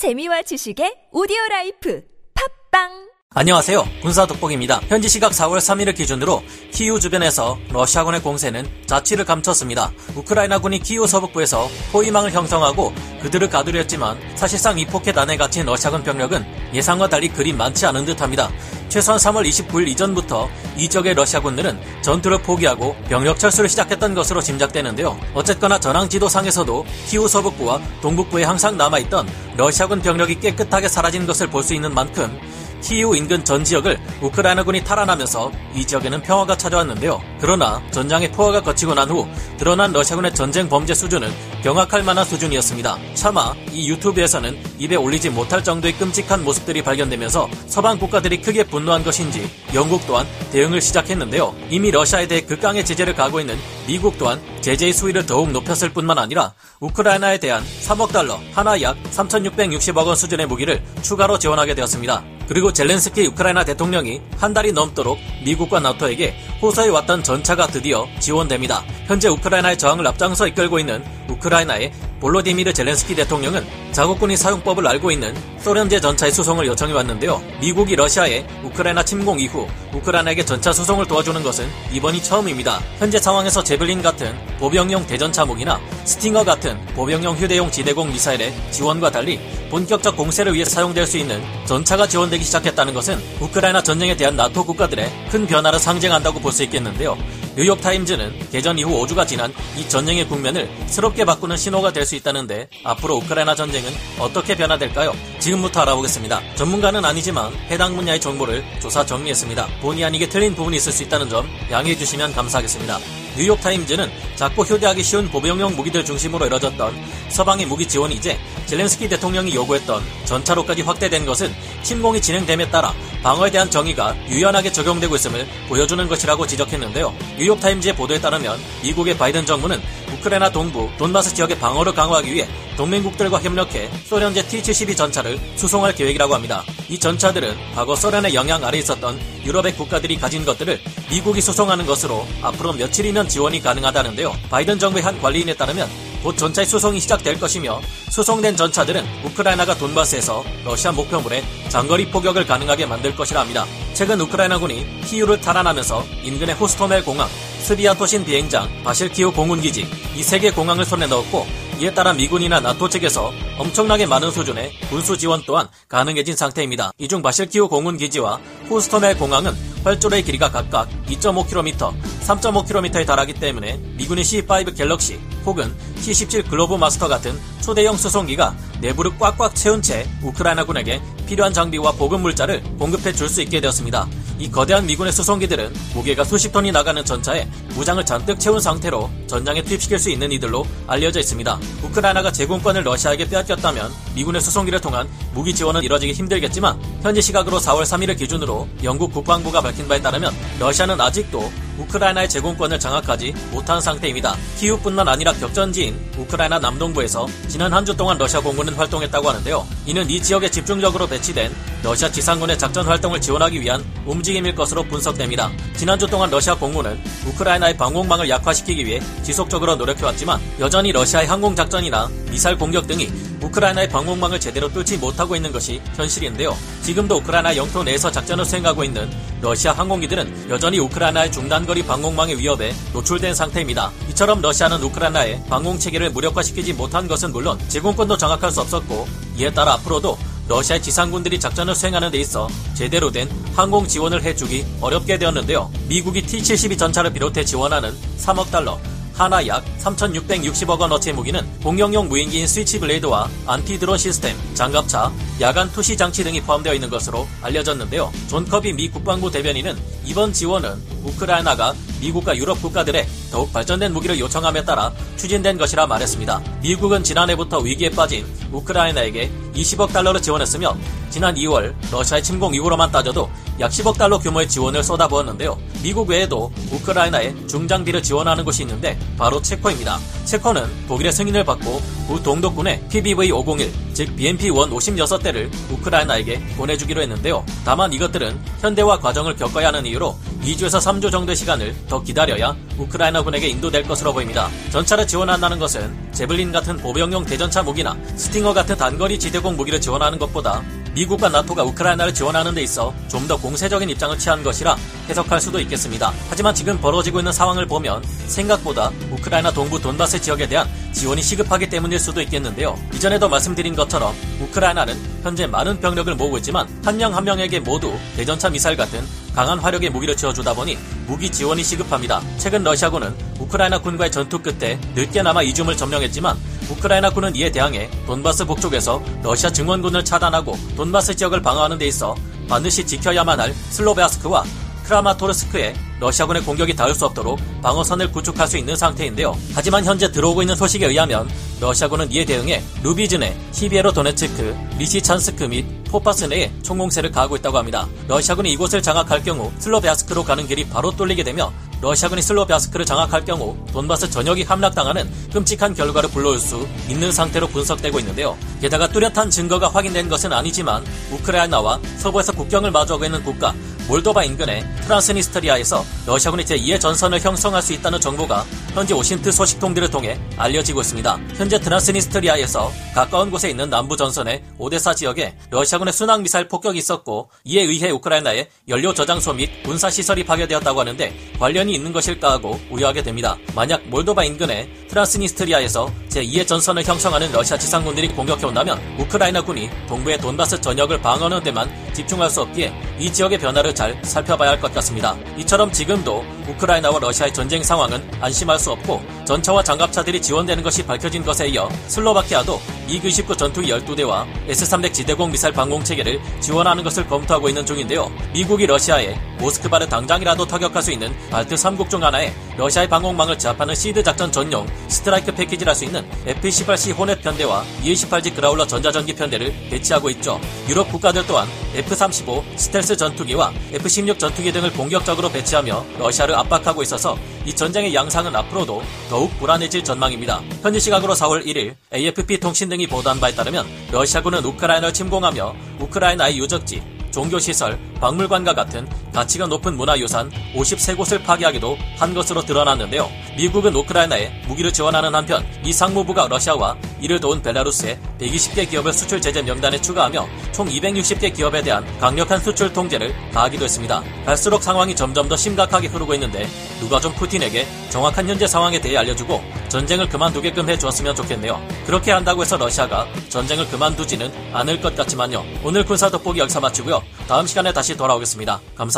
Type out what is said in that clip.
재미와 지식의 오디오 라이프. 팟빵 안녕하세요. 군사 돋보기입니다. 현지 시각 4월 3일을 기준으로 키우 주변에서 러시아군의 공세는 자취를 감췄습니다. 우크라이나군이 키우 서북부에서 포위망을 형성하고 그들을 가두려 했지만 사실상 이 포켓 안에 갇힌 러시아군 병력은 예상과 달리 그리 많지 않은 듯합니다. 최소한 3월 29일 이전부터 이 지역의 러시아군들은 전투를 포기하고 병력 철수를 시작했던 것으로 짐작되는데요. 어쨌거나 전황 지도상에서도 키우 서북부와 동북부에 항상 남아있던 러시아군 병력이 깨끗하게 사라진 것을 볼 수 있는 만큼 키이우 인근 전 지역을 우크라이나군이 탈환하면서 이 지역에는 평화가 찾아왔는데요. 그러나 전장의 포화가 거치고 난 후 드러난 러시아군의 전쟁 범죄 수준은 경악할 만한 수준이었습니다. 차마 이 유튜브에서는 입에 올리지 못할 정도의 끔찍한 모습들이 발견되면서 서방 국가들이 크게 분노한 것인지 영국 또한 대응을 시작했는데요. 이미 러시아에 대해 극강의 제재를 가하고 있는 미국 또한 제재의 수위를 더욱 높였을 뿐만 아니라 우크라이나에 대한 3억 달러, 하나 약 3,660억 원 수준의 무기를 추가로 지원하게 되었습니다. 그리고 젤렌스키 우크라이나 대통령이 한 달이 넘도록 미국과 나토에게 호소해 왔던 전차가 드디어 지원됩니다. 현재 우크라이나의 저항을 앞장서 이끌고 있는 우크라이나의 볼로디미르 젤렌스키 대통령은 자국군이 사용법을 알고 있는 소련제 전차의 수송을 요청해 왔는데요. 미국이 러시아의 우크라이나 침공 이후 우크라이나에게 전차 수송을 도와주는 것은 이번이 처음입니다. 현재 상황에서 제블린 같은 보병용 대전차 무기나 스팅어 같은 보병용 휴대용 지대공 미사일의 지원과 달리 본격적 공세를 위해 사용될 수 있는 전차가 지원되기 시작했다는 것은 우크라이나 전쟁에 대한 나토 국가들의 큰 변화를 상징한다고 볼 수 있겠는데요. 뉴욕타임즈는 개전 이후 5주가 지난 이 전쟁의 국면을 새롭게 바꾸는 신호가 될 수 있다는데 앞으로 우크라이나 전쟁은 어떻게 변화될까요? 지금부터 알아보겠습니다. 전문가는 아니지만 해당 분야의 정보를 조사 정리했습니다. 본의 아니게 틀린 부분이 있을 수 있다는 점 양해해 주시면 감사하겠습니다. 뉴욕타임즈는 작고 휴대하기 쉬운 보병용 무기들 중심으로 이뤄졌던 서방의 무기 지원이 이제 젤렌스키 대통령이 요구했던 전차로까지 확대된 것은 침공이 진행됨에 따라 방어에 대한 정의가 유연하게 적용되고 있음을 보여주는 것이라고 지적했는데요. 뉴욕타임즈의 보도에 따르면 미국의 바이든 정부는 우크라이나 동부 돈바스 지역의 방어를 강화하기 위해 동맹국들과 협력해 소련제 T-72 전차를 수송할 계획이라고 합니다. 이 전차들은 과거 소련의 영향 아래 있었던 유럽의 국가들이 가진 것들을 미국이 수송하는 것으로 앞으로 며칠이면 지원이 가능하다는데요. 바이든 정부의 한 관리인에 따르면 곧 전차의 수송이 시작될 것이며 수송된 전차들은 우크라이나가 돈바스에서 러시아 목표물에 장거리 포격을 가능하게 만들 것이라 합니다. 최근 우크라이나군이 키유를 탈환하면서 인근의 호스토멜 공항, 스비아토신 비행장, 바실키우 공군기지 이 세 개 공항을 손에 넣었고 이에 따라 미군이나 나토 측에서 엄청나게 많은 수준의 군수 지원 또한 가능해진 상태입니다. 이 중 바실키우 공군 기지와 호스토멜 공항은 활주로의 길이가 각각 2.5km, 3.5km에 달하기 때문에 미군의 C5 갤럭시 혹은 C17 글로브 마스터 같은 초대형 수송기가 내부를 꽉꽉 채운 채 우크라이나군에게 필요한 장비와 보급 물자를 공급해 줄 수 있게 되었습니다. 이 거대한 미군의 수송기들은 무게가 수십 톤이 나가는 전차에 무장을 잔뜩 채운 상태로 전장에 투입시킬 수 있는 이들로 알려져 있습니다. 우크라이나가 제공권을 러시아에게 빼앗겼다면 미군의 수송기를 통한 무기 지원은 이뤄지기 힘들겠지만 현지 시각으로 4월 3일을 기준으로 영국 국방부가 밝힌 바에 따르면 러시아는 아직도 우크라이나의 제공권을 장악하지 못한 상태입니다. 키우뿐만 아니라 격전지인 우크라이나 남동부에서 지난 한 주 동안 러시아 공군은 활동했다고 하는데요. 이는 이 지역에 집중적으로 배치된 러시아 지상군의 작전 활동을 지원하기 위한 움직임일 것으로 분석됩니다. 지난주 동안 러시아 공군은 우크라이나의 방공망을 약화시키기 위해 지속적으로 노력해왔지만 여전히 러시아의 항공작전이나 미사일 공격 등이 우크라이나의 방공망을 제대로 뚫지 못하고 있는 것이 현실인데요. 지금도 우크라이나 영토 내에서 작전을 수행하고 있는 러시아 항공기들은 여전히 우크라이나의 중단 거리 방공망의 위협에 노출된 상태입니다. 이처럼 러시아는 우크라이나의 방공 체계를 무력화시키지 못한 것은 물론 제공권도 장악할 수 없었고 이에 따라 앞으로도 러시아의 지상군들이 작전을 수행하는 데 있어 제대로 된 항공 지원을 해주기 어렵게 되었는데요. 미국이 T-72 전차를 비롯해 지원하는 3억 달러, 하나 약 3,660억 원어치의 무기는 공격용 무인기인 스위치블레이드와 anti-drone 시스템, 장갑차, 야간 투시 장치 등이 포함되어 있는 것으로 알려졌는데요. 존 커비 미 국방부 대변인은 이번 지원은 우크라이나가 미국과 유럽 국가들의 더욱 발전된 무기를 요청함에 따라 추진된 것이라 말했습니다. 미국은 지난해부터 위기에 빠진 우크라이나에게 20억 달러를 지원했으며 지난 2월 러시아의 침공 이후로만 따져도 약 10억 달러 규모의 지원을 쏟아부었는데요. 미국 외에도 우크라이나에 중장비를 지원하는 곳이 있는데 바로 체코입니다. 체코는 독일의 승인을 받고 구 동독군의 PBV-501, 즉 BMP-1 56대를 우크라이나에게 보내주기로 했는데요. 다만 이것들은 현대화 과정을 겪어야 하는 이유로 2주에서 3주 정도의 시간을 더 기다려야 우크라이나군에게 인도될 것으로 보입니다. 전차를 지원한다는 것은 제블린 같은 보병용 대전차 무기나 스팅어 같은 단거리 지대공 무기를 지원하는 것보다 미국과 나토가 우크라이나를 지원하는 데 있어 좀 더 공세적인 입장을 취한 것이라 해석할 수도 있겠습니다. 하지만 지금 벌어지고 있는 상황을 보면 생각보다 우크라이나 동부 돈바스 지역에 대한 지원이 시급하기 때문일 수도 있겠는데요. 이전에도 말씀드린 것처럼 우크라이나는 현재 많은 병력을 모으고 있지만 한 명한 명에게 모두 대전차 미사일 같은 강한 화력의 무기를 지어주다 보니 무기 지원이 시급합니다. 최근 러시아군은 우크라이나 군과의 전투 끝에 늦게나마 이줌을 점령했지만 우크라이나 군은 이에 대항해 돈바스 북쪽에서 러시아 증원군을 차단하고 돈바스 지역을 방어하는 데 있어 반드시 지켜야만 할 슬로베아스크와 크라마토르스크에 러시아군의 공격이 닿을 수 없도록 방어선을 구축할 수 있는 상태인데요. 하지만 현재 들어오고 있는 소식에 의하면 러시아군은 이에 대응해 루비즈네, 시비에로도네츠크, 리시찬스크 및 포파스나에 총공세를 가하고 있다고 합니다. 러시아군이 이곳을 장악할 경우 슬로뱐스크로 가는 길이 바로 뚫리게 되며 러시아군이 슬로뱐스크를 장악할 경우 돈바스 전역이 함락당하는 끔찍한 결과를 불러올 수 있는 상태로 분석되고 있는데요. 게다가 뚜렷한 증거가 확인된 것은 아니지만 우크라이나와 서부에서 국경을 마주하고 있는 국가 몰도바 인근의 트란스니스트리아에서 러시아군이 제2의 전선을 형성할 수 있다는 정보가 현재 OSINT 소식통들을 통해 알려지고 있습니다. 현재 트란스니스트리아에서 가까운 곳에 있는 남부 전선의 오데사 지역에 러시아군의 순항 미사일 폭격이 있었고 이에 의해 우크라이나의 연료 저장소 및 군사 시설이 파괴되었다고 하는데 관련이 있는 것일까 하고 우려하게 됩니다. 만약 몰도바 인근의 트란스니스트리아에서 제2의 전선을 형성하는 러시아 지상군들이 공격해 온다면 우크라이나군이 동부의 돈바스 전역을 방어하는 데만 집중할 수 없기에 이 지역의 변화를 잘 살펴봐야 할 것 같습니다. 이처럼 지금도 우크라이나와 러시아의 전쟁 상황은 안심할 수 없고 전차와 장갑차들이 지원되는 것이 밝혀진 것에 이어 슬로바키아도 미그29 전투기 12대와 S-300 지대공 미사일 방공 체계를 지원하는 것을 검토하고 있는 중인데요. 미국이 러시아에 모스크바를 당장이라도 타격할 수 있는 발트 3국 중 하나에 러시아의 방공망을 제압하는 SEAD 작전 전용 strike package를 할수 있는 F-18C 호넷 편대와 E-18G 그라울러 전자전기 편대를 배치하고 있죠. 유럽 국가들 또한 F-35 스텔스 전투기와 F-16 전투기 등을 공격적으로 배치하며 러시아를 압박하고 있어서 이 전쟁의 양상은 앞으로도 더욱 불안해질 전망입니다. 현지 시각으로 4월 1일 AFP 통신 등이 보도한 바에 따르면 러시아군은 우크라이나를 침공하며 우크라이나의 유적지, 종교시설, 박물관과 같은 가치가 높은 문화유산 53곳을 파괴하기도 한 것으로 드러났는데요. 미국은 우크라이나에 무기를 지원하는 한편 이 상무부가 러시아와 이를 도운 벨라루스에 120개 기업을 수출 제재 명단에 추가하며 총 260개 기업에 대한 강력한 수출 통제를 가하기도 했습니다. 갈수록 상황이 점점 더 심각하게 흐르고 있는데 누가 좀 푸틴에게 정확한 현재 상황에 대해 알려주고 전쟁을 그만두게끔 해주었으면 좋겠네요. 그렇게 한다고 해서 러시아가 전쟁을 그만두지는 않을 것 같지만요. 오늘 군사 돋보기 여기서 마치고요. 다음 시간에 다시 돌아오겠습니다.